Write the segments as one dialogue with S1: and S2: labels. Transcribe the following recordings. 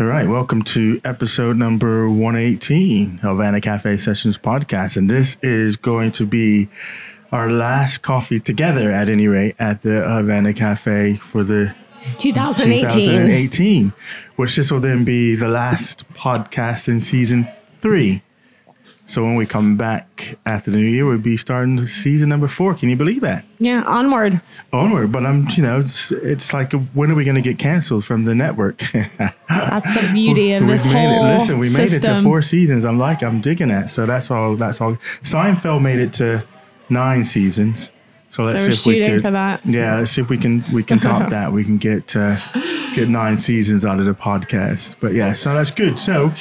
S1: All right, welcome to episode number 118 of Havana Cafe Sessions podcast. And this is going to be our last coffee together, at any rate, at the Havana Cafe for the
S2: 2018.
S1: 2018, which this will then be the last podcast in season three. So when we come back after the new year, we'll be starting season number four. Can you believe that?
S2: Yeah, onward.
S1: Onward, but I'm, you know, it's, it's like when are we going to get canceled from the network?
S2: That's the beauty of this whole
S1: it. Listen, we made it to four seasons. I'm like, I'm digging that. So that's all. That's all. Seinfeld made it to nine seasons. So let's
S2: So
S1: see if we could.
S2: for that.
S1: Yeah, let's see if we can we can top that. We can get uh, get nine seasons out of the podcast. But yeah, so that's good. So,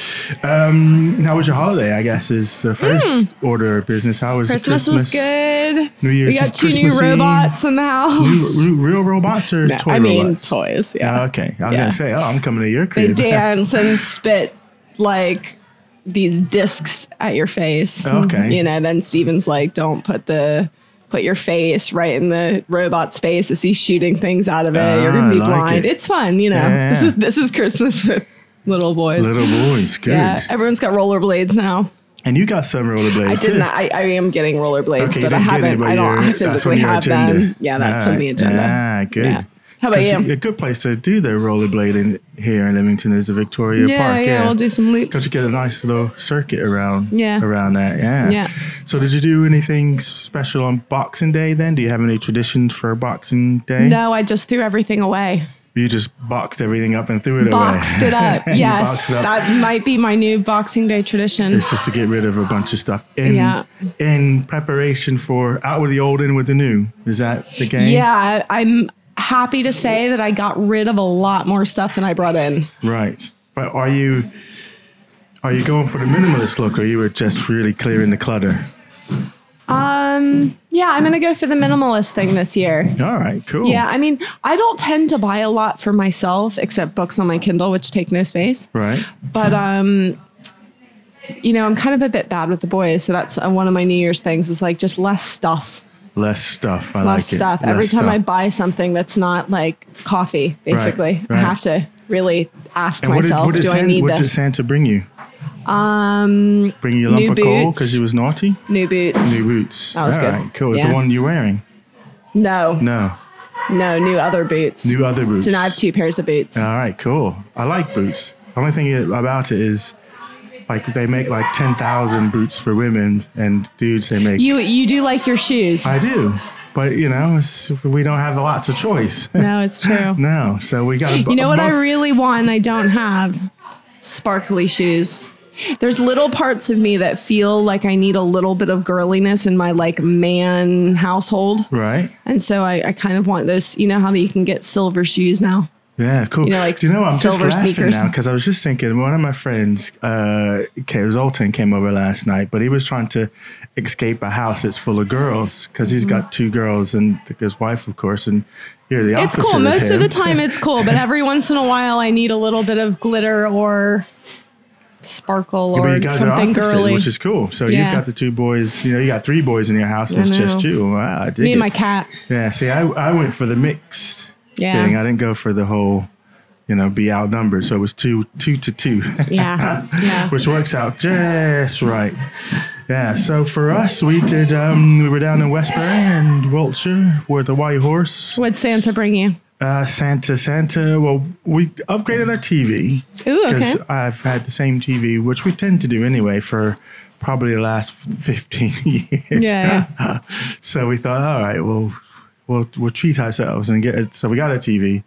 S1: um, how was your holiday? I guess is the first order of business. How was
S2: Hmm. Christmas, was good.
S1: New Year's
S2: we got two new robots in the house.
S1: Real, real robots or
S2: No,
S1: toy
S2: I mean
S1: robots?
S2: toys. Yeah.
S1: Ah, okay, I was
S2: Yeah.
S1: gonna say, oh, I'm coming to your crib.
S2: they dance and spit like these discs at your face.
S1: Okay.
S2: You know, then Steven's like, don't put the put your face right in the robot's face as he's shooting things out of it. You're
S1: Ah,
S2: gonna be
S1: like
S2: blind.
S1: it.
S2: It's fun, you know.
S1: Yeah.
S2: This is this is Christmas with little boys.
S1: Little boys, good.
S2: yeah. Everyone's got rollerblades now.
S1: And you got some rollerblades
S2: I didn't. I, I am getting rollerblades,
S1: Okay,
S2: but I
S1: didn't get any,
S2: haven't. I don't. I physically have
S1: agenda.
S2: them. Yeah, that's on the agenda.
S1: Ah, good.
S2: Yeah. How about you?
S1: A good place to do the rollerblading here in Livingston is the Victoria
S2: Yeah,
S1: Park.
S2: yeah, we'll do some loops.
S1: Because
S2: loops.
S1: you get a nice little circuit around.
S2: Yeah.
S1: Around that, yeah.
S2: Yeah.
S1: So did you do anything special on Boxing Day then? Do you have any traditions for Boxing Day?
S2: No, I just threw everything away.
S1: You just boxed everything up and threw it
S2: Boxed
S1: away.
S2: it up. Yes,
S1: boxed it up. Yes.
S2: That might be my new Boxing Day tradition.
S1: It's just to get rid of a bunch of stuff in
S2: Yeah.
S1: in preparation for out with the old, in with the new. Is that the game?
S2: Yeah, I'm happy to say that I got rid of a lot more stuff than I brought in.
S1: Right. But are you are you going for the minimalist look or you were just really clearing the clutter?
S2: Um, yeah, I'm gonna go for the minimalist thing this year.
S1: All right, cool.
S2: Yeah, I mean, I don't tend to buy a lot for myself except books on my Kindle, which take no space.
S1: Right.
S2: But um, you know, I'm kind of a bit bad with the boys, so that's uh, one of my New Year's things. Is like just less stuff,
S1: Less stuff. I
S2: less
S1: like
S2: stuff. Every time I buy something that's not like coffee, basically, I
S1: right.
S2: have to really ask
S1: And what
S2: myself,
S1: what did,
S2: do I need
S1: what did? Santa bring you?
S2: Um,
S1: Bring you a lump of coal because he was naughty?
S2: new boots.
S1: New boots.
S2: That was
S1: All
S2: good.
S1: right, cool.
S2: Yeah.
S1: the one you're wearing.
S2: No, no,
S1: No.
S2: new other boots.
S1: New other boots.
S2: So now I have two pairs of boots.
S1: All right, cool. I like boots. The only thing about it is like they make like 10,000 boots for women and dudes they make
S2: You you do like your shoes?
S1: I do. But you know, it's, we don't have lots of choice.
S2: no, it's true.
S1: no, so we got.
S2: You know what I really want and I don't have? Sparkly shoes. There's little parts of me that feel like I need a little bit of girliness in my like man household.
S1: right?
S2: And so I, I kind of want those, you know how you can get silver shoes now?
S1: Yeah, cool.
S2: You know, like
S1: Do you know, I'm just
S2: silver
S1: laughing
S2: sneakers.
S1: now because I was just thinking. One of my friends, uh, Zoltan, came over last night, but he was trying to escape a house that's full of girls because he's got two girls and his wife, of course, and you're the
S2: It's
S1: opposite.
S2: cool. Most
S1: him.
S2: of the time it's cool, but every once in a while I need a little bit of glitter or sparkle or
S1: you guys are
S2: something
S1: opposite,
S2: girly.
S1: which is cool. So you've got the two boys. You know, you got three boys in your house. And it's just you. Wow, I
S2: Me
S1: it.
S2: and my cat.
S1: Yeah. See, I I went for the mixed
S2: Yeah.
S1: thing. I didn't go for the whole, you know, be outnumbered. So it was two two to two.
S2: Yeah. Yeah.
S1: which works out just right. Yeah. So for us, we did. Um, we were down in Westbury and Wiltshire with the White Horse.
S2: What'd Santa bring you?
S1: Uh, Santa, Santa. Well, we upgraded our TV
S2: Ooh, okay.
S1: Because I've had the same TV, which we tend to do anyway for probably the last fifteen years.
S2: Yeah,
S1: so we thought, all right, well, we'll we'll treat ourselves and get it. So we got a TV.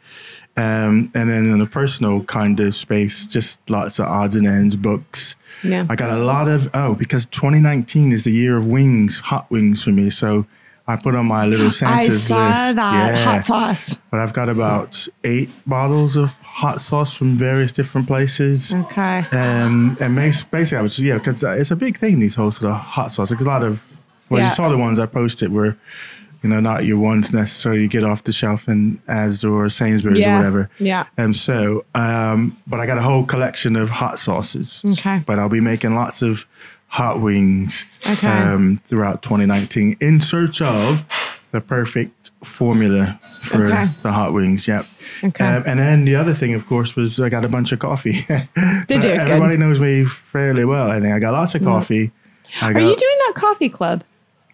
S1: Um, and then in a personal kind of space, just lots of odds and ends, books.
S2: Yeah.
S1: I got a lot of oh, because 2019 is the year of wings, hot wings for me. So I put on my little Santa's
S2: I
S1: Santa's
S2: saw
S1: list.
S2: that
S1: Yeah.
S2: hot sauce.
S1: But I've got about eight bottles of hot sauce from various different places.
S2: Okay.
S1: Um, and basically, I was yeah, because it's a big thing these whole sort of hot sauce. Because a lot of well,
S2: Yeah.
S1: you saw the ones I posted were, you know, not your ones necessarily you get off the shelf in Asda or Sainsbury's
S2: Yeah.
S1: or whatever.
S2: Yeah.
S1: And so, um, but I got a whole collection of hot sauces.
S2: Okay.
S1: But I'll be making lots of hot wings
S2: Okay.
S1: um, throughout 2019 in search of the perfect formula for
S2: Okay.
S1: the hot wings. Yep.
S2: Okay.
S1: Um, and then the other thing, of course, was I got a bunch of coffee.
S2: Did
S1: So
S2: you? Good.
S1: Everybody knows me fairly well. I think I got lots of coffee. I
S2: Are you doing that coffee club?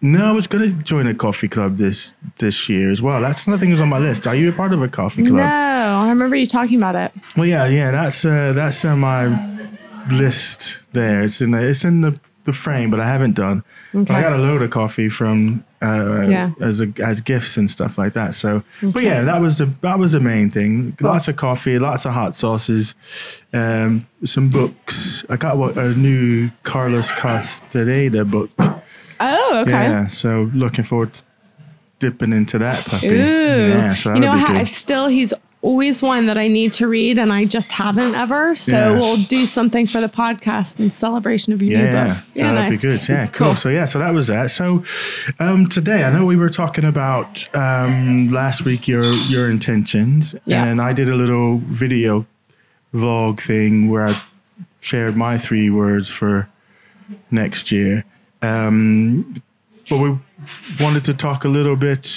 S1: No, I was going to join a coffee club this this year as well. That's another thing that was on my list. Are you a part of a coffee club?
S2: No, I remember you talking about it.
S1: Well, yeah, yeah. That's uh, that's on my list. There, it's in the it's in the, the frame, but I haven't done. But I got a load of coffee from uh,
S2: Yeah.
S1: as a, as gifts and stuff like that. So, but yeah, that was the that was the main thing. Lots of coffee, lots of hot sauces, um, some books. I got what a new Carlos Castaneda book.
S2: Oh, okay.
S1: Yeah, so looking forward to dipping into that puppy.
S2: Ooh.
S1: Yeah, so
S2: you know,
S1: that'll be
S2: I-
S1: good.
S2: I've still, he's always one that I need to read and I just haven't ever. So
S1: Yeah.
S2: we'll do something for the podcast in celebration of your new
S1: Yeah,
S2: book.
S1: so that'd be good. Yeah, cool. So yeah, so that was that. So um, today, I know we were talking about um, last week your your intentions,
S2: Yeah.
S1: and I did a little video vlog thing where I shared my three words for next year. Um, but we wanted to talk a little bit.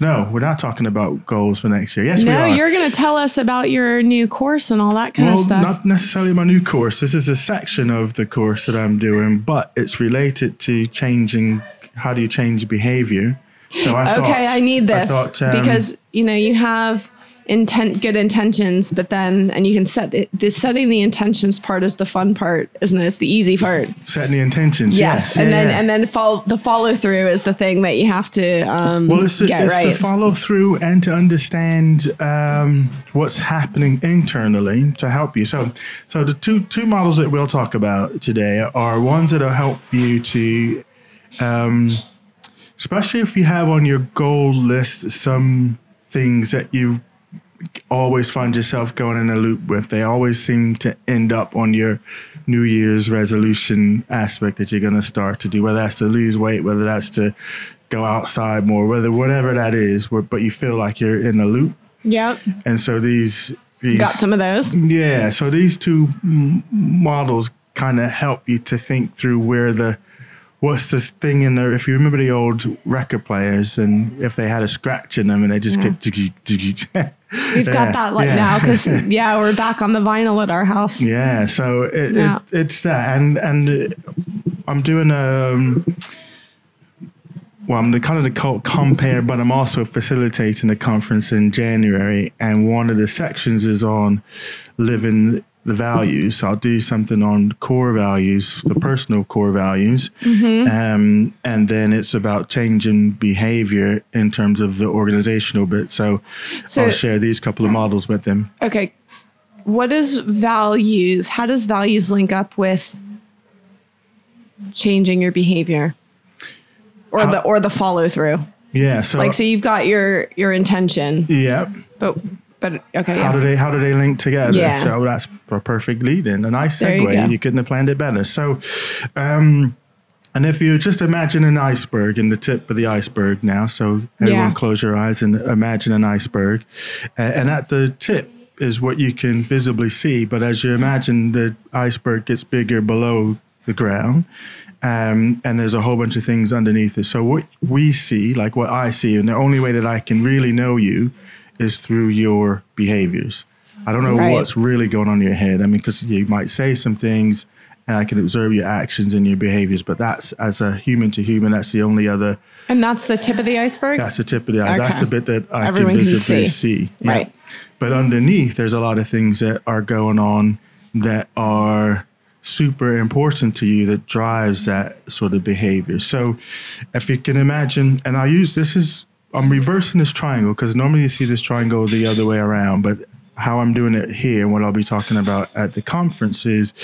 S1: No, we're not talking about goals for next year. Yes, we are.
S2: No, you're going to tell us about your new course and all that kind
S1: Well,
S2: of stuff.
S1: not necessarily my new course. This is a section of the course that I'm doing, but it's related to changing. How do you change behavior? So I thought,
S2: okay, I need
S1: I
S2: this
S1: thought, um,
S2: because you know you have intent, good intentions, but then and you can set it, the setting the intentions part is the fun part, isn't it? It's the easy part.
S1: setting the intentions.
S2: Yes,
S1: Yes,
S2: and
S1: yeah,
S2: then
S1: yeah.
S2: and then follow the follow through is the thing that you have to um,
S1: well, it's,
S2: get
S1: it's to follow through and to understand um, what's happening internally to help you. So, so the two two models that we'll talk about today are ones that'll help you to, um, especially if you have on your goal list some things that you always find yourself going in a loop with. They always seem to end up on your New Year's resolution aspect that you're going to start to do, whether that's to lose weight, whether that's to go outside more, whether whatever that is, but you feel like you're in a loop.
S2: yep,
S1: And so these, these
S2: got some of those.
S1: yeah, so these two models kind of help you to think through where the what's this thing in there. If you remember the old record players, and if they had a scratch in them, and they just
S2: Yeah.
S1: kept.
S2: We've got that like
S1: yeah.
S2: now because yeah, we're back on the vinyl at our house.
S1: Yeah, so it,
S2: Yeah.
S1: It, it's that, and and I'm doing um. Well, I'm the kind of the co- compare, but I'm also facilitating a conference in January, and one of the sections is on living the values. So I'll do something on core values, the personal core values, um, and then it's about changing behavior in terms of the organizational bit. So,
S2: So-
S1: I'll share these couple of models with them.
S2: Okay, what is values? How does values link up with changing your behavior, or the or the follow through?
S1: Yeah. So,
S2: Like, so you've got your your intention,
S1: yeah.
S2: but but okay,
S1: How
S2: yeah.
S1: do they how do they link together?
S2: Yeah.
S1: So that's a perfect lead in. A nice
S2: There you
S1: segue. You, couldn't have planned it better. So um and if you just imagine an iceberg in the tip of the iceberg now, so everyone
S2: Yeah.
S1: close your eyes and imagine an iceberg. And at the tip is what you can visibly see, but as you imagine the iceberg gets bigger below the ground, um, and there's a whole bunch of things underneath it. So what we see, like what I see, and the only way that I can really know you is through your behaviors. I don't know
S2: Right.
S1: what's really going on in your head. I mean, because you might say some things, and I can observe your actions and your behaviors. But that's as a human to human, that's the only other.
S2: And that's the tip of the iceberg.
S1: That's the tip of the eye. That's the bit that I
S2: Everyone
S1: can
S2: can
S1: visibly
S2: see.
S1: see. Yeah.
S2: Right.
S1: But underneath, there's a lot of things that are going on that are super important to you that drives that sort of behavior. So if you can imagine, and I use this is I'm reversing this triangle because normally you see this triangle the other way around, but how I'm doing it here, and what I'll be talking about at the conference is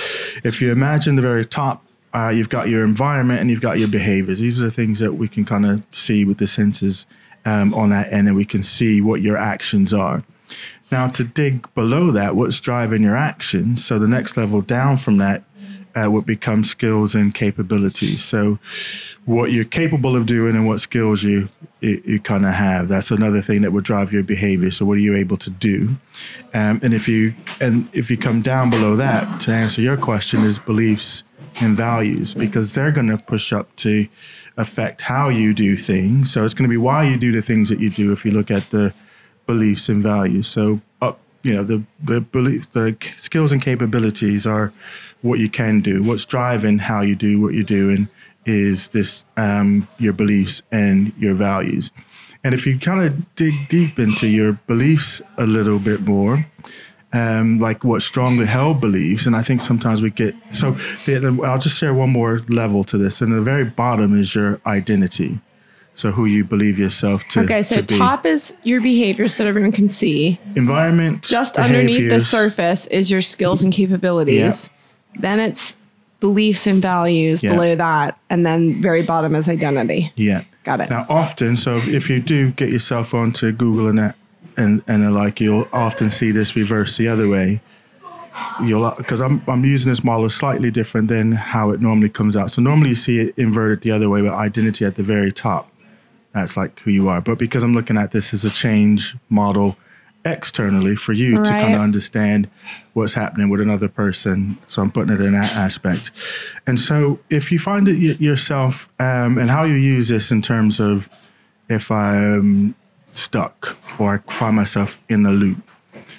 S1: if you imagine the very top, uh, you've got your environment and you've got your behaviors. These are the things that we can kind of see with the senses um, on that end, and we can see what your actions are. Now, to dig below that, what's driving your actions? So, the next level down from that uh, would become skills and capabilities. So, what you're capable of doing and what skills you you, you kind of have. That's another thing that would drive your behavior. So, what are you able to do? Um, and if you and if you come down below that to answer your question, is beliefs and values because they're going to push up to affect how you do things. So it's going to be why you do the things that you do if you look at the beliefs and values. So you know, the the belief, the skills and capabilities are what you can do. What's driving how you do what you're doing is this um, your beliefs and your values. And if you kind of dig deep into your beliefs a little bit more, um, like what strongly held beliefs, and I think sometimes we get so. The, I'll just share one more level to this, and the very bottom is your identity. So who you believe yourself to. Be.
S2: Okay, so
S1: to be.
S2: top is your behaviors that everyone can see.
S1: environment.
S2: Just underneath the surface is your skills and capabilities. Yeah. Then it's beliefs and values
S1: Yeah.
S2: below that, and then very bottom is identity.
S1: Yeah.
S2: Got it.
S1: Now, often, so if you do get yourself onto Google and that, and and the like, you'll often see this reverse the other way. You'll because I'm I'm using this model slightly different than how it normally comes out. So normally you see it inverted the other way with identity at the very top. That's like who you are. But because I'm looking at this as a change model externally for you to kind of understand what's happening with another person. So I'm putting it in that aspect. And so if you find it y- yourself um, and how you use this in terms of if I'm stuck or I find myself in the loop.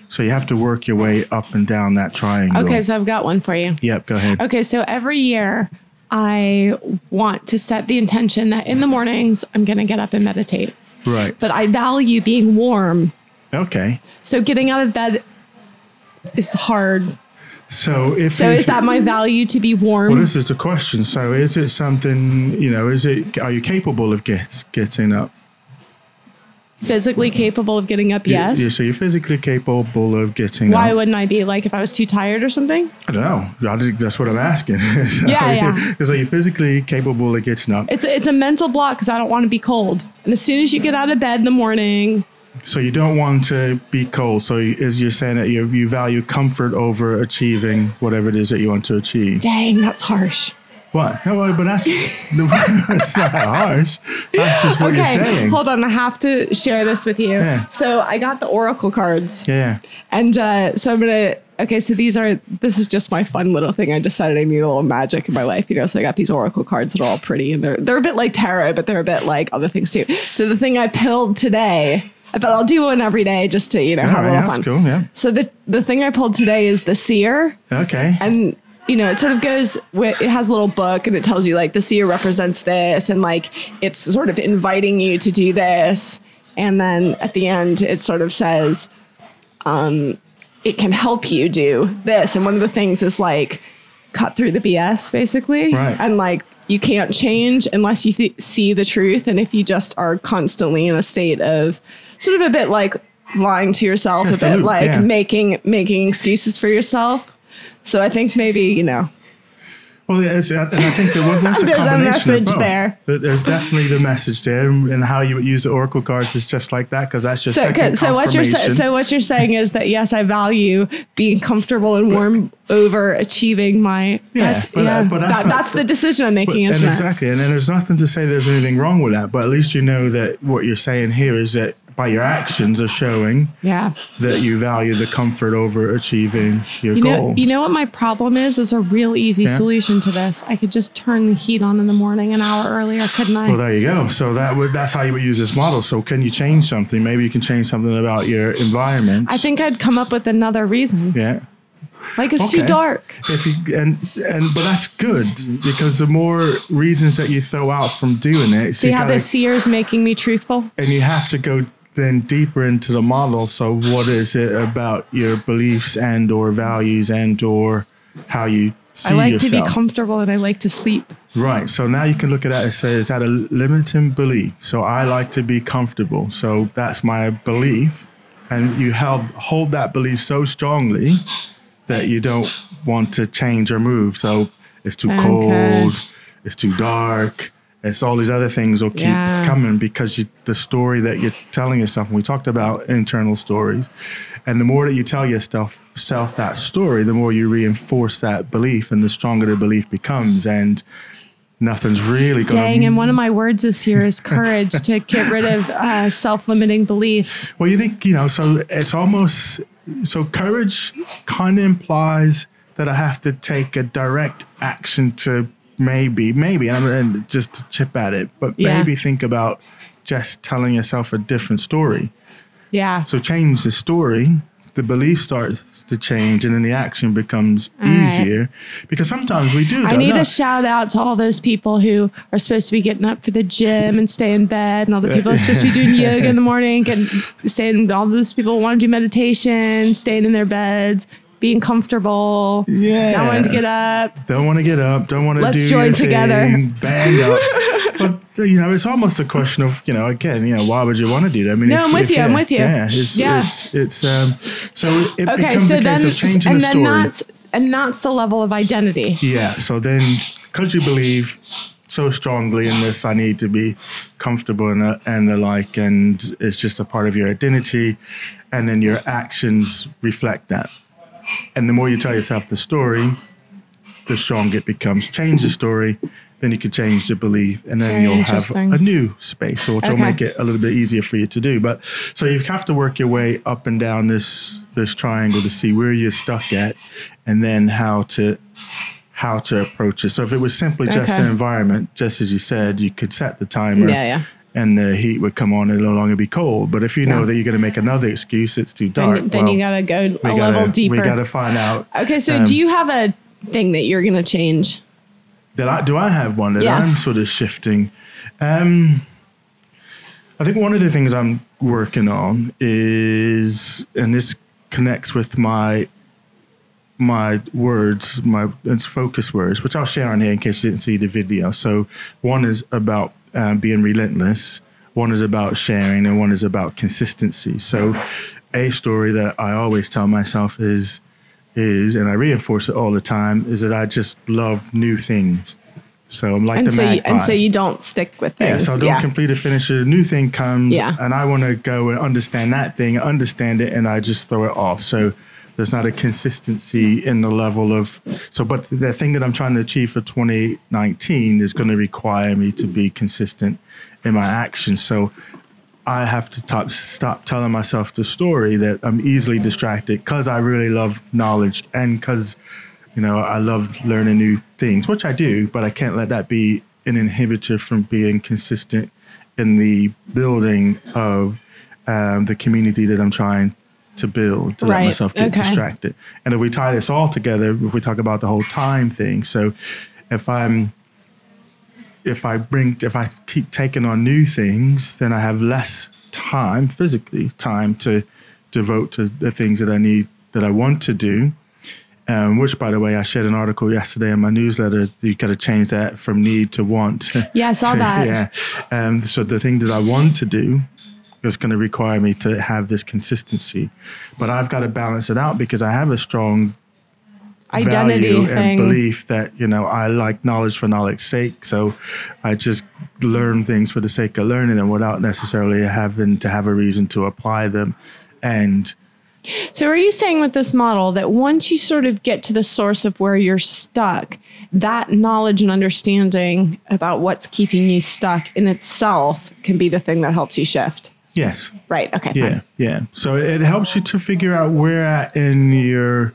S1: So you have to work your way up and down that triangle.
S2: Okay, so I've got one for you.
S1: Yep, go ahead.
S2: Okay, so every year I want to set the intention that in the mornings I'm going to get up and meditate.
S1: Right.
S2: But I value being warm.
S1: okay.
S2: So getting out of bed is hard.
S1: So if
S2: So
S1: if-
S2: is that my value to be warm?
S1: Well, this is the question. So, is it something you know? Is it? Are you capable of get, getting up?
S2: Physically capable of getting up? Yes.
S1: you- so you're physically capable of getting up.
S2: Why
S1: up.
S2: wouldn't I be? Like if I was too tired or something?
S1: I don't know. I think that's what I'm asking. so,
S2: Yeah, yeah.
S1: So you're physically capable of getting up.
S2: It's it's a mental block because I don't want to be cold. And as soon as you get out of bed in the morning,
S1: So you don't want to be cold. So is you're saying that you you value comfort over achieving whatever it is that you want to achieve?
S2: dang, that's harsh.
S1: What? No, but that's it's not harsh. That's just what you're
S2: Okay,
S1: saying.
S2: hold on. I have to share this with you.
S1: Yeah.
S2: So I got the oracle cards.
S1: Yeah.
S2: And uh, so I'm gonna. Okay, so these are. This is just my fun little thing. I decided I need a little magic in my life, you know. So I got these oracle cards that are all pretty, and they're they're a bit like tarot, but they're a bit like other things too. So the thing I pulled today, I thought I'll do one every day just to you know have a little
S1: that's
S2: fun.
S1: cool. Yeah.
S2: So the the thing I pulled today is the seer,
S1: Okay.
S2: and you know it sort of goes. With, it has a little book, and it tells you like the seer represents this, and like it's sort of inviting you to do this, and then at the end it sort of says um, it can help you do this. And one of the things is like cut through the BS, basically.
S1: Right.
S2: And like you can't change unless you th- see the truth. And if you just are constantly in a state of sort of a bit like lying to yourself, a bit like
S1: yeah.
S2: making making excuses for yourself. So I think maybe you know
S1: Well, yeah, it's, and I think there was
S2: There's a message there.
S1: There- There's definitely the message there, and how you would use the oracle cards is just like that because that's just
S2: so
S1: second
S2: so what you're so what you're saying is that yes, I value being comfortable and warm over achieving my
S1: Yeah,
S2: that's,
S1: but, uh, but that's
S2: that,
S1: not-
S2: that's the decision I'm
S1: But-
S2: making.
S1: and
S2: isn't it?
S1: exactly, and then there's nothing to say there's anything wrong with that. But at least you know that what you're saying here is that by your actions are showing
S2: Yeah.
S1: that you value the comfort over achieving your
S2: You know,
S1: goals.
S2: you know what my problem is? There's a real easy
S1: Yeah.
S2: solution to this. I could just turn the heat on in the morning an hour earlier, couldn't I?
S1: Well, there you go. So that would that's how you would use this model. So can you change something? Maybe you can change something about your environment.
S2: I think I'd come up with another reason.
S1: Yeah.
S2: Like it's too dark.
S1: If you and and but that's good because the more reasons that you throw out from doing it, so
S2: See
S1: you
S2: how
S1: gotta-
S2: the seer's making me truthful?
S1: and you have to go then deeper into the model. So what is it about your beliefs and or values and or how you see
S2: I like
S1: yourself?
S2: to be comfortable and I like to sleep.
S1: Right. So now you can look at that and say, is that a limiting belief? So I like to be comfortable. So that's my belief. And you held, hold that belief so strongly that you don't want to change or move. So it's too
S2: Okay.
S1: cold, it's too dark. It's all these other things will keep
S2: Yeah.
S1: coming because you, the story that you're telling yourself. And we talked about internal stories, and the more that you tell yourself self that story, the more you reinforce that belief, and the stronger the belief becomes. And nothing's really going.
S2: Dang, and one of my words this year is courage to get rid of uh, self limiting beliefs.
S1: Well, you think you know, so it's almost so courage kind of implies that I have to take a direct action to maybe, maybe, and, and just to chip at it, but
S2: Yeah.
S1: maybe think about just telling yourself a different story.
S2: Yeah.
S1: So change the story, the belief starts to change, and then the action becomes
S2: All right.
S1: easier. Because sometimes we do.
S2: I need
S1: No.
S2: a shout out to all those people who are supposed to be getting up for the gym and stay in bed, and all the people are supposed to be doing yoga in the morning, and staying. All those people want to do meditation, staying in their beds, being comfortable,
S1: Yeah.
S2: Don't wanting to get up.
S1: Don't want to get up. Don't want to
S2: Let's
S1: do
S2: join together.
S1: thing, Bang up. but you know, it's almost a question of you know, again, you know, why would you want to do that? I mean,
S2: No, I'm with you, I'm with you.
S1: Yeah, it's,
S2: Yeah.
S1: it's, it's um, so it
S2: Okay,
S1: becomes
S2: so
S1: a case of changing
S2: and
S1: the
S2: then
S1: story.
S2: that's and that's the level of identity.
S1: Yeah. So then, because you believe so strongly in this, I need to be comfortable it and the like, and it's just a part of your identity, and then your actions reflect that. And the more you tell yourself the story, the stronger it becomes. Change the story, then you can change the belief, and then
S2: Very
S1: you'll have a new space, which will make it a little bit easier for you to do. But so you have to work your way up and down this this triangle to see where you're stuck at, and then how to how to approach it. So if it was simply just
S2: Okay.
S1: an environment, just as you said, you could set the timer.
S2: Yeah, yeah.
S1: And the heat would come on and no longer be cold. But if you know that you're going to make another excuse, it's too dark.
S2: Then, then you gotta go a
S1: gotta,
S2: level deeper.
S1: We got to find out.
S2: okay, so
S1: um,
S2: do you have a thing that you're gonna change?
S1: That I, do I have one that
S2: Yeah.
S1: I'm sort of shifting? Um, I think one of the things I'm working on is, and this connects with my my words, my it's focus words, which I'll share on here in case you didn't see the video. So one is about um, being relentless, one is about sharing, and one is about consistency. So a story that I always tell myself is is, and I reinforce it all the time, is that I just love new things. So I'm like
S2: And
S1: the
S2: so you, and so you don't stick with things.
S1: Yeah, so I don't complete a finish. A new thing comes,
S2: Yeah.
S1: and I want to go and understand that thing, understand it, and I just throw it off. So there's not a consistency in the level of. So, but the thing that I'm trying to achieve for 2019 is going to require me to be consistent in my actions. So I have to top, stop telling myself the story that I'm easily distracted because I really love knowledge and because, you know, I love learning new things, which I do, but I can't let that be an inhibitor from being consistent in the building of um, the community that I'm trying to build to
S2: Right.
S1: let myself get
S2: Okay.
S1: distracted. And if we tie this all together, if we talk about the whole time thing, so if I'm if I bring if I keep taking on new things, then I have less time physically time to devote to the things that I need that I want to do. Um, which, by the way, I shared an article yesterday in my newsletter. You got to change that from need to want.
S2: Yeah, I saw that.
S1: yeah. Um, so the thing that I want to do is going to require me to have this consistency, but I've got to balance it out because I have a strong
S2: identity
S1: value
S2: thing.
S1: and belief that you know I like knowledge for knowledge's sake. So I just learn things for the sake of learning and without necessarily having to have a reason to apply them. And
S2: So, are you saying with this model that once you sort of get to the source of where you're stuck, that knowledge and understanding about what's keeping you stuck in itself can be the thing that helps you shift?
S1: Yes,
S2: Right. Okay.
S1: yeah,
S2: Fine.
S1: yeah. So it helps you to figure out where at in your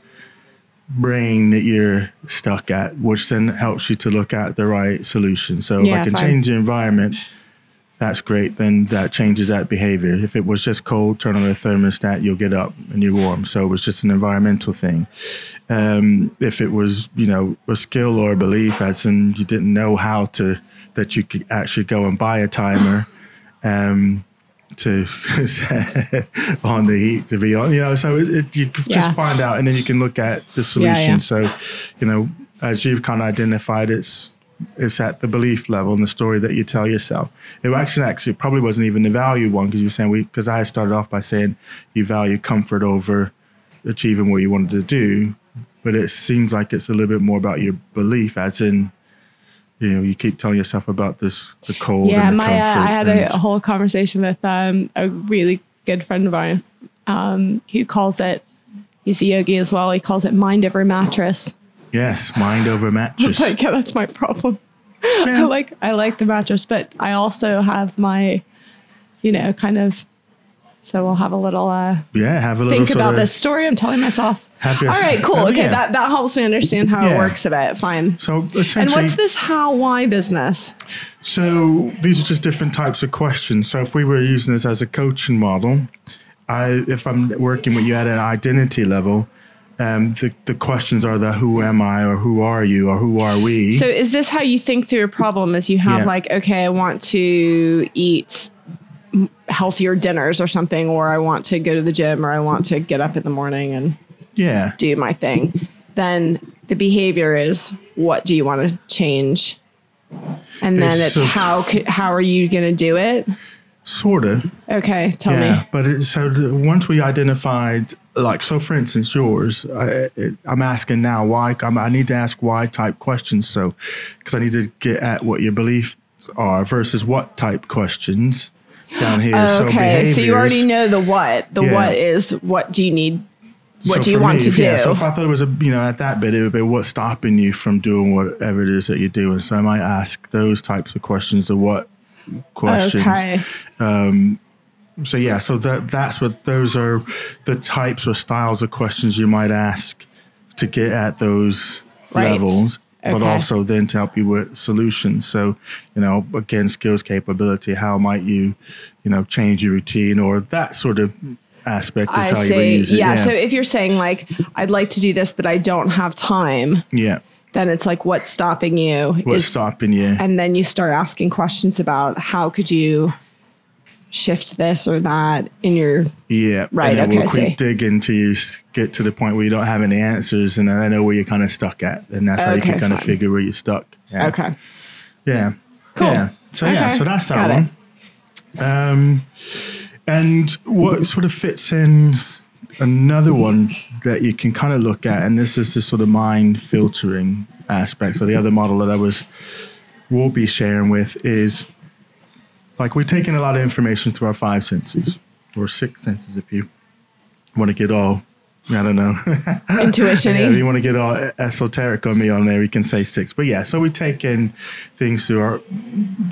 S1: brain that you're stuck at, which then helps you to look at the right solution. So if I can
S2: fine.
S1: change the environment, that's great. Then that changes that behavior. If it was just cold, turn on the thermostat, you'll get up and you're warm. So it was just an environmental thing. Um, if it was, you know, a skill or a belief, as in you didn't know how to, that you could actually go and buy a timer. Um, to on the heat to be on, you know, so it, it, you
S2: Yeah.
S1: just find out and then you can look at the solution.
S2: yeah.
S1: So, you know, as you've kind of identified, it's it's at the belief level and the story that you tell yourself. It actually actually probably wasn't even the value one because you're saying we because I started off by saying you value comfort over achieving what you wanted to do, but it seems like it's a little bit more about your belief, as in. You know, you keep telling yourself about this, the cold.
S2: Yeah.
S1: and the
S2: My, uh, I had
S1: and-
S2: a, a whole conversation with um, a really good friend of mine um, who calls it, he's a yogi as well. He calls it mind over mattress.
S1: yes, mind over mattress.
S2: It's like, yeah, that's my problem. I like I like the mattress, but I also have my, you know, kind of So we'll have a little uh,
S1: Yeah, have a little
S2: think about this story I'm telling myself. All right, cool.
S1: Oh,
S2: okay,
S1: yeah.
S2: that, that helps me understand how it works a bit. Fine.
S1: So essentially,
S2: And what's this how why business?
S1: So these are just different types of questions. So if we were using this as a coaching model, I if I'm working with you at an identity level, um, the the questions are the who am I or who are you or who are we?
S2: So is this how you think through a problem? Is you have
S1: Yeah.
S2: like, okay, I want to eat healthier dinners or something, or I want to go to the gym, or I want to get up in the morning and
S1: yeah,
S2: do my thing. Then the behavior is what do you want to change? And then
S1: It's
S2: it's,
S1: so-
S2: how how are you going to do it?
S1: sort of.
S2: Okay, tell
S1: Yeah,
S2: me.
S1: but it, so the, once we identified, like, so for instance, yours, I, it, I'm asking now why. I'm, I need to ask why type questions. So, because I need to get at what your beliefs are versus what type questions down here. so
S2: Okay, so you already know the what. The
S1: Yeah.
S2: what is what do you need? What
S1: So
S2: do you want
S1: me,
S2: to
S1: if-
S2: do?
S1: Yeah, so if I thought it was a, you know, at that bit, it would be what's stopping you from doing whatever it is that you're doing. So I might ask those types of questions, the what questions.
S2: okay.
S1: Um, so yeah, so that that's what those are the types or styles of questions you might ask to get at those
S2: Right.
S1: levels, but also then to help you with solutions. So you know, again, skills, capability. How might you, you know, change your routine or that sort of aspect is
S2: I
S1: how you
S2: see.
S1: use it.
S2: Yeah,
S1: Yeah,
S2: So if you're saying like, I'd like to do this, but I don't have time,
S1: yeah.
S2: then it's like, what's stopping you?
S1: What's
S2: is-
S1: stopping you?
S2: And then you start asking questions about how could you shift this or that in your
S1: Yeah.
S2: Right, okay,
S1: we'll
S2: I see.
S1: keep digging till you get to the point where you don't have any answers, and then I know where you're kind of stuck at, and that's how you can kind of figure where you're stuck. Yeah.
S2: okay.
S1: Yeah.
S2: Cool.
S1: Yeah. So yeah, so that's that
S2: got it.
S1: one. Um, and what sort of fits in another one that you can kind of look at, and this is the sort of mind filtering aspect. So the other model that I was will be sharing with is like we're taking a lot of information through our five senses or six senses if you want to get all I don't know.
S2: Intuition.
S1: Yeah, if you want to get all esoteric on me on there, you can say six. But yeah, so we take in things through our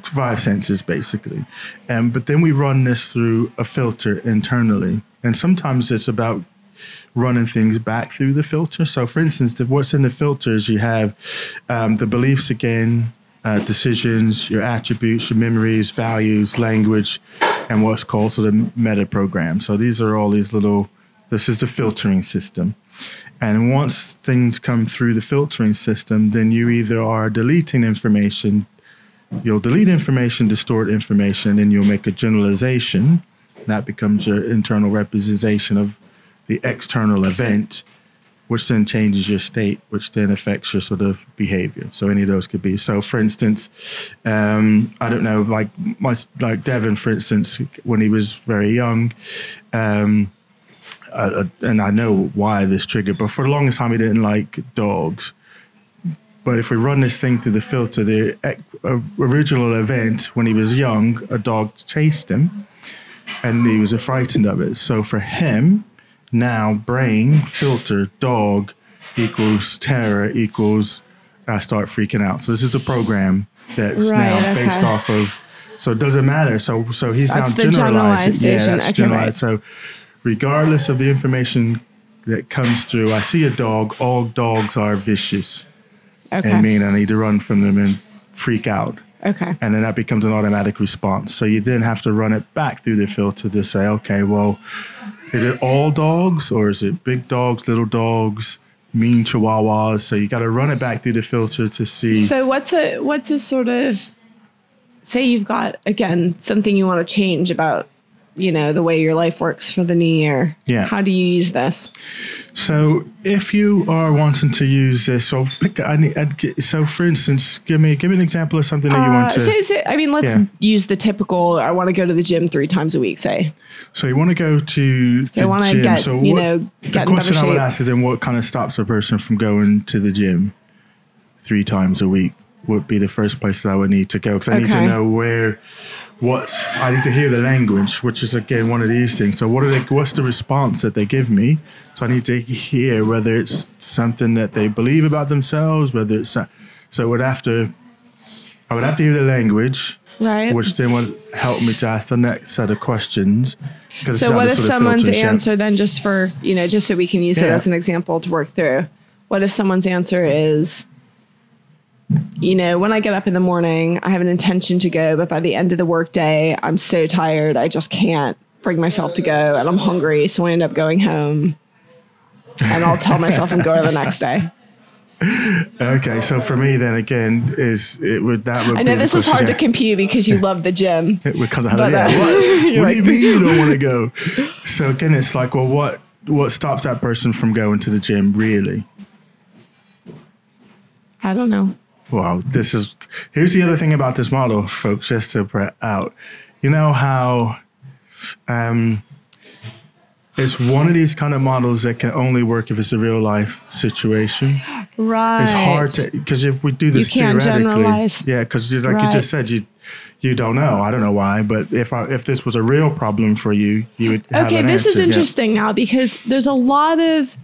S1: five senses, basically. Um, but then we run this through a filter internally. And sometimes it's about running things back through the filter. So, for instance, the, what's in the filters, you have um, the beliefs again, uh, decisions, your attributes, your memories, values, language, and what's called so the meta program. So, these are all these little, this is the filtering system. And once things come through the filtering system, then you either are deleting information, you'll delete information, distort information, and you'll make a generalization. That becomes your internal representation of the external event, which then changes your state, which then affects your sort of behavior. So any of those could be. So for instance, um, I don't know, like my like Devin, for instance, when he was very young. Um, uh, and I know why this triggered, but for the longest time he didn't like dogs. But if we run this thing through the filter, the uh, original event when he was young, a dog chased him, and he was frightened of it. So for him, now brain filter dog equals terror equals I start freaking out. So this is a program that's
S2: Right,
S1: now based
S2: okay.
S1: off of. So it doesn't matter. So so he's
S2: That's
S1: now
S2: the
S1: generalizing. Yeah, that's
S2: Okay,
S1: generalized. So regardless of the information that comes through, I see a dog. All dogs are vicious
S2: Okay.
S1: and mean. I need to run from them and freak out.
S2: okay.
S1: And then that becomes an automatic response. So you then have to run it back through the filter to say, okay, well, is it all dogs or is it big dogs, little dogs, mean chihuahuas? So you got to run it back through the filter to see.
S2: So what's a what's a sort of say you've got again something you want to change about you know the way your life works for the new year.
S1: Yeah.
S2: How do you use this?
S1: So if you are wanting to use this, so pick. I need. I'd get, so for instance, give me give me an example of something that you
S2: Uh,
S1: want to.
S2: say, say, I mean, let's
S1: Yeah.
S2: use the typical. I want to go to the gym three times a week. Say,
S1: So you want to go to the
S2: I wanna
S1: gym.
S2: get,
S1: so
S2: you
S1: what,
S2: know,
S1: the question I would ask is then what kind of stops a person from going to the gym three times a week would be the first place that I would need to go because I need to know where what's I need to hear the language, which is again one of these things. So what are they what's the response that they give me? So I need to hear whether it's something that they believe about themselves, whether it's so- so I would have to I would have to hear the language.
S2: Right.
S1: which then would help me to ask the next set of questions.
S2: So what if someone's
S1: yeah.
S2: answer then just for, you know, just so we can use it as an example to work through. What if someone's answer is you know, when I get up in the morning, I have an intention to go, but by the end of the workday, I'm so tired, I just can't bring myself to go and I'm hungry, so I end up going home. And I'll tell myself I'm going the next day.
S1: Okay, so for me then again is it would that would
S2: I know this is hard to compute because you love the gym.
S1: because I
S2: But,
S1: yeah,
S2: uh,
S1: what, what do you mean you don't want to go? So again, it's like, well, what what stops that person from going to the gym really?
S2: I don't know.
S1: Well, this is here's the other thing about this model, folks. Just to put out, you know how um, it's one of these kind of models that can only work if it's a real life situation.
S2: Right.
S1: It's hard to because if we do this you
S2: can't
S1: theoretically,
S2: generalize.
S1: yeah, because like you just said, you you don't know. I don't know why, but if I, if this was a real problem for you, you would. Have
S2: Okay,
S1: an
S2: this is
S1: answer, yeah.
S2: interesting now because there's a lot of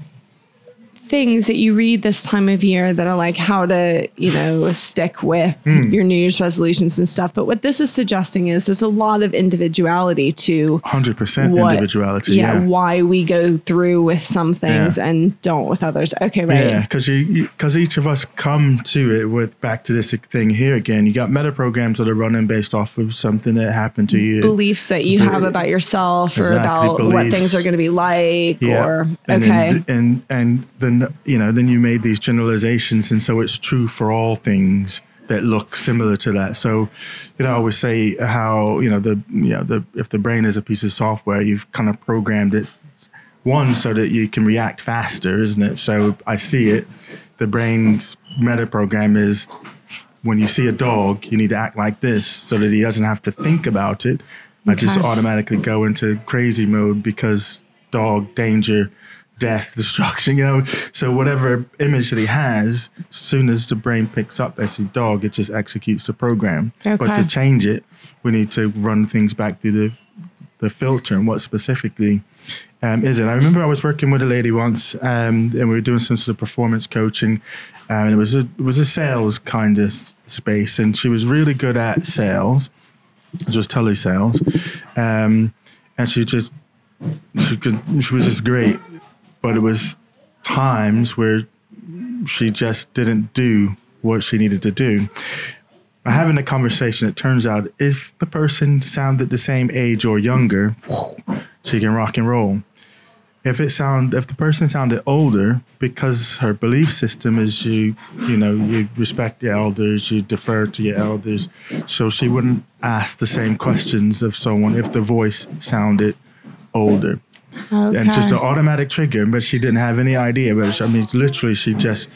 S2: things that you read this time of year that are like how to, you know, stick with
S1: Hmm.
S2: your New Year's resolutions and stuff. But what this is suggesting is there's a lot of individuality to
S1: Hundred percent
S2: what,
S1: individuality.
S2: yeah,
S1: Yeah,
S2: why we go through with some things
S1: Yeah.
S2: and don't with others. Okay, right.
S1: Yeah, because you because each of us come to it with back to this thing here again. You got meta programs that are running based off of something that happened to you.
S2: Beliefs that you have about yourself or
S1: Exactly,
S2: about what things are going to be like or
S1: and
S2: okay.
S1: then, and and then you know then you made these generalizations, and so it's true for all things that look similar to that. So, you know, I always say how you know the you know the if the brain is a piece of software, you've kind of programmed it one so that you can react faster, isn't it? So I see it. The brain's meta program is when you see a dog, you need to act like this so that he doesn't have to think about it. I just automatically go into crazy mode because dog, danger, death, destruction, you know. So whatever image that he has, as soon as the brain picks up as a dog, it just executes the program. But to change it, we need to run things back through the the filter and what specifically um, is it. I remember I was working with a lady once, um, and we were doing some sort of performance coaching, um, and it was a it was a sales kind of space, and she was really good at sales, just telesales, um, and she just she could she was just great, but it was times where she just didn't do what she needed to do. Having a conversation, it turns out if the person sounded the same age or younger, she can rock and roll. If it sound if the person sounded older, because her belief system is you you know you respect the elders, you defer to your elders, so she wouldn't ask the same questions of someone if the voice sounded older and just an automatic trigger, but she didn't have any idea. But she- I mean, literally, she just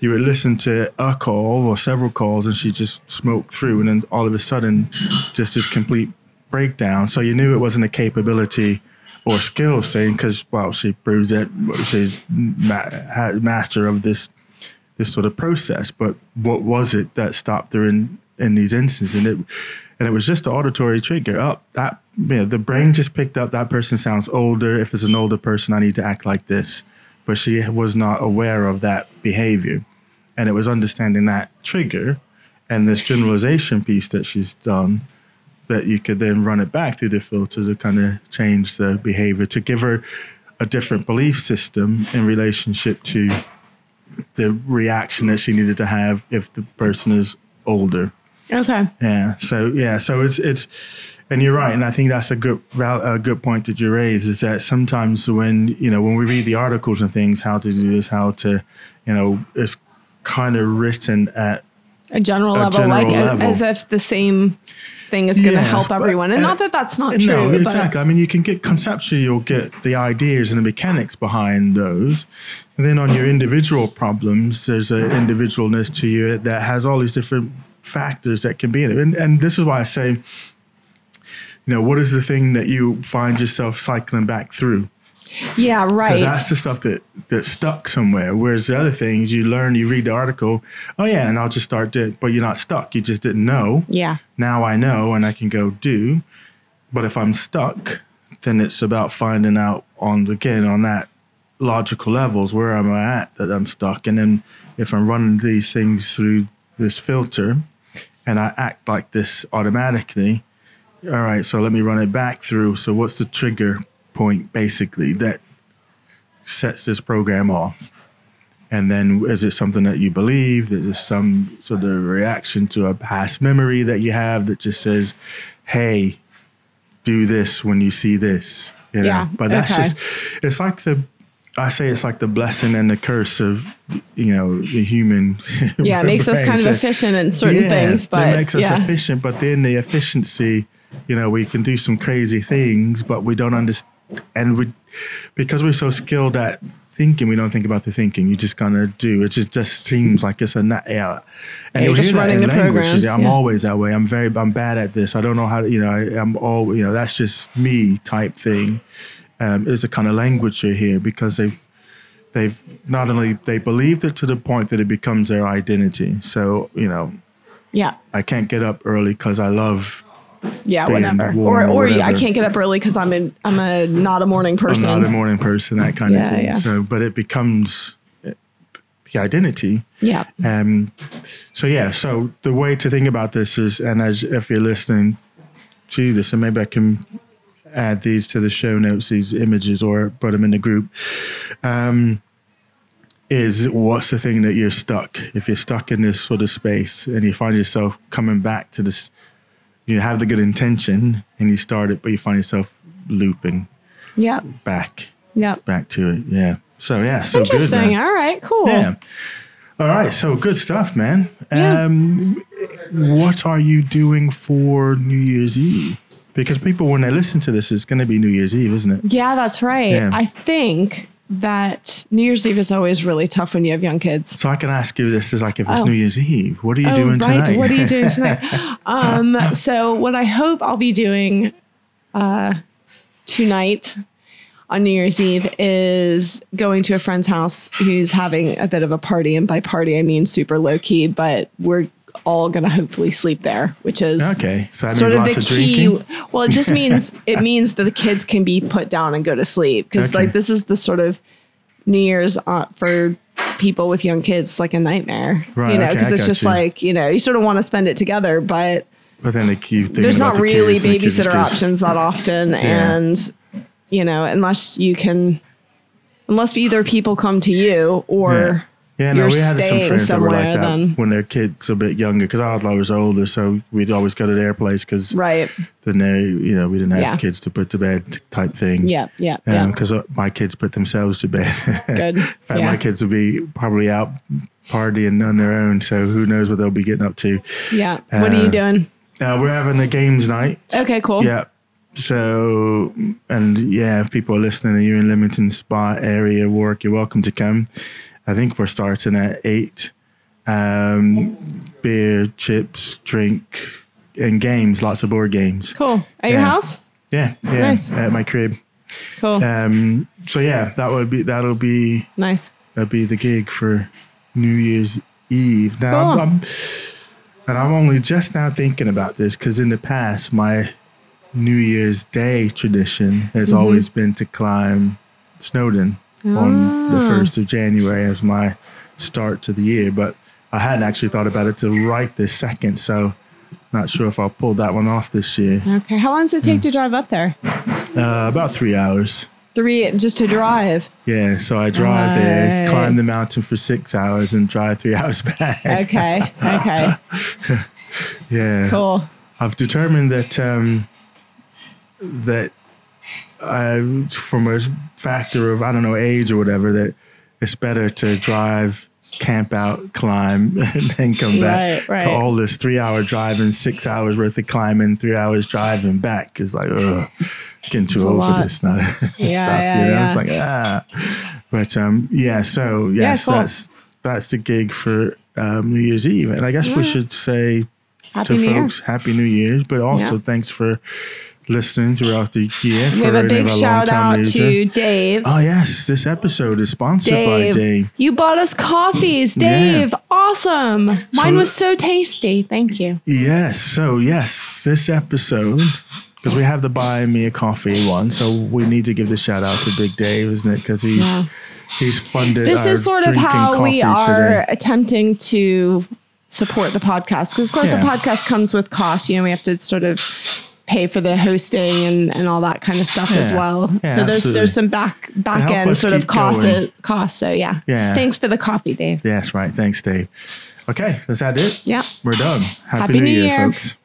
S1: you would listen to a call or several calls, and she just smoked through, and then all of a sudden, just this complete breakdown. So you knew it wasn't a capability or skill thing because well, she proves that she's ma- master of this this sort of process. But what was it that stopped her in in these instances? And it and it was just the auditory trigger. Up that you know, the brain just picked up that person sounds older. If it's an older person, I need to act like this. But she was not aware of that behavior, and it was understanding that trigger and this generalization piece that she's done that you could then run it back through the filter to kind of change the behavior to give her a different belief system in relationship to the reaction that she needed to have if the person is older.
S2: Okay.
S1: Yeah. So yeah. So it's it's, and you're right, and I think that's a good a good point that you raise is that sometimes when you know when we read the articles and things, how to do this, how to, you know, it's kind of written at
S2: A general
S1: A
S2: level,
S1: general
S2: like
S1: level.
S2: as if the same thing is going to
S1: Yes,
S2: help everyone. And
S1: uh,
S2: not that that's not
S1: no,
S2: true. but
S1: exactly. I mean, you can get conceptually, you'll get the ideas and the mechanics behind those, and then on your individual problems, there's an individualness to you that has all these different factors that can be in it. And, and this is why I say, you know, what is the thing that you find yourself cycling back through?
S2: yeah, right.
S1: Because that's the stuff that that's stuck somewhere. Whereas the other things, you learn, you read the article, oh yeah, and I'll just start doing. But you're not stuck. You just didn't know
S2: yeah.
S1: now I know and I can go do. But if I'm stuck, then it's about finding out on again on that logical levels where am I at that I'm stuck, and then if I'm running these things through this filter, and I act like this automatically. All right, so let me run it back through. So what's the trigger point basically that sets this program off? And then is it something that you believe? Is it some sort of reaction to a past memory that you have that just says, hey, do this when you see this? You know?
S2: Yeah,
S1: But that's
S2: okay.
S1: just, it's like the, I say it's like the blessing and the curse of, you know, the human.
S2: Yeah, it makes us
S1: brain.
S2: kind of efficient in certain things, but
S1: it makes us
S2: yeah.
S1: efficient. But then the efficiency, you know, we can do some crazy things, but we don't understand. And we, because we're so skilled at thinking, we don't think about the thinking. You just kind of do. It just just seems like it's a nat- yeah. And
S2: Yeah, you're just running
S1: in
S2: the
S1: languages.
S2: programs,
S1: I'm
S2: yeah.
S1: always that way. I'm very, I'm bad at this. I don't know how. You know, I, I'm all. You know, that's just me type thing. Um, is a kind of language you hear because they've they've not only they believed it to the point that it becomes their identity. So you know,
S2: Yeah.
S1: I can't get up early because I love.
S2: Yeah, whatever. Or,
S1: or
S2: or yeah, I can't get up early because I'm a I'm a not a morning
S1: I'm
S2: person.
S1: not a morning person, that kind
S2: Yeah,
S1: of thing.
S2: yeah.
S1: So, but it becomes the identity.
S2: yeah.
S1: Um, so yeah, so the way to think about this is, and as if you're listening to this, and maybe I can add these to the show notes, these images, or put them in the group. Um, is what's the thing that you're stuck? If you're stuck in this sort of space and you find yourself coming back to this, you have the good intention and you start it, but you find yourself looping
S2: Yeah.
S1: back,
S2: Yeah.
S1: back to it. Yeah. So yeah, so good.
S2: Interesting.
S1: man.
S2: All right. Cool.
S1: Yeah. All right. So good stuff, man.
S2: Yeah.
S1: Um, what are you doing for New Year's Eve? Because people, when they listen to this, it's going to be New Year's Eve, isn't it?
S2: Yeah, that's right.
S1: Yeah.
S2: I think that New Year's Eve is always really tough when you have young kids.
S1: So I can ask you this: is like if it's
S2: Oh.
S1: New Year's Eve, what are you
S2: Oh,
S1: doing
S2: right.
S1: tonight?
S2: What are you doing tonight? um, so what I hope I'll be doing uh, tonight on New Year's Eve is going to a friend's house who's having a bit of a party, and by party I mean super low key, but we're all gonna hopefully sleep there, which is
S1: Okay, so
S2: sort of the
S1: of
S2: key.
S1: drinking?
S2: Well, it just means it means that the kids can be put down and go to sleep because
S1: Okay.
S2: like this is the sort of New Year's uh, for people with young kids. It's like a nightmare,
S1: Right,
S2: you know, because
S1: I
S2: it's just
S1: you.
S2: like you know you sort of want to spend it together, but
S1: But then they keep
S2: there's not
S1: the
S2: really
S1: the
S2: babysitter options that often, and you know unless you can, unless either people come to you or
S1: Yeah, no,
S2: you're
S1: we had some friends that were like that
S2: then.
S1: when their kids a bit younger. Because our was older, so we'd always go to their place because
S2: right.
S1: then they, you know, we didn't have
S2: Yeah.
S1: kids to put to bed type thing.
S2: Yeah, yeah, yeah.
S1: Because my kids put themselves to bed.
S2: Good.
S1: In fact,
S2: Yeah.
S1: my kids would be probably out partying on their own, so who knows what they'll be getting up to.
S2: Yeah. What are you
S1: Uh,
S2: doing?
S1: Uh, we're having a games night.
S2: Okay, cool.
S1: Yeah. So, and yeah, if people are listening and you're in Leamington Spa area work, you're welcome to come. I think we're starting at eight. Um, beer, chips, drink, and games. Lots of board games.
S2: Cool. At your
S1: Yeah.
S2: house?
S1: Yeah, yeah.
S2: Nice.
S1: At my crib.
S2: Cool.
S1: Um, so yeah, that would be that'll be
S2: nice.
S1: that'll be the gig for New Year's Eve. Now,
S2: Cool.
S1: I'm, I'm- and I'm only just now thinking about this because in the past, my New Year's Day tradition has
S2: Mm-hmm.
S1: always been to climb On the
S2: Ah.
S1: first of January as my start to the year. But I hadn't actually thought about it to right this second, so not sure if I'll pull that one off this year.
S2: Okay. How long does it take to drive up there?
S1: Uh, about three hours.
S2: Three just to drive.
S1: Yeah, so I drive there, climb the mountain for six hours, and drive three hours back.
S2: Okay. Okay.
S1: Yeah,
S2: Cool.
S1: I've determined that um, that I, from a factor of I don't know age or whatever, that it's better to drive, camp out, climb, and then come back.
S2: Right, right.
S1: All this three-hour driving, six hours worth of climbing, three hours driving back is like, ugh, getting too
S2: It's
S1: old for this now.
S2: Yeah,
S1: stuff,
S2: yeah,
S1: you know? It's like ah, but um, yeah. So yes,
S2: cool.
S1: that's that's the gig for um, New Year's Eve, and I guess we should say
S2: Happy
S1: to
S2: New Year.
S1: folks, Happy New Year's, but also
S2: Yeah.
S1: thanks for listening throughout the year.
S2: We have a big shout out to Dave.
S1: Oh yes, this episode is sponsored
S2: Dave,
S1: by Dave.
S2: you bought us coffees,
S1: Yeah.
S2: Dave. Awesome. Mine
S1: So-
S2: was so tasty. Thank you.
S1: Yes, so yes, this episode because we have the buy me a coffee one, so we need to give the shout out to Big Dave, isn't it? Because he's
S2: Yeah.
S1: he's funded.
S2: This is sort of how we are
S1: today.
S2: attempting to support the podcast because of course
S1: Yeah.
S2: the podcast comes with costs. You know, we have to sort of pay for the hosting and, and all that kind of stuff as well.
S1: Yeah,
S2: so there's
S1: absolutely.
S2: there's some back back end sort of costs costs. So yeah.
S1: Yeah.
S2: Thanks for the coffee, Dave.
S1: Yes, right. Thanks, Dave. Okay, is that it?
S2: Yeah.
S1: We're done. Happy,
S2: Happy
S1: New,
S2: New
S1: Year,
S2: Year.
S1: folks.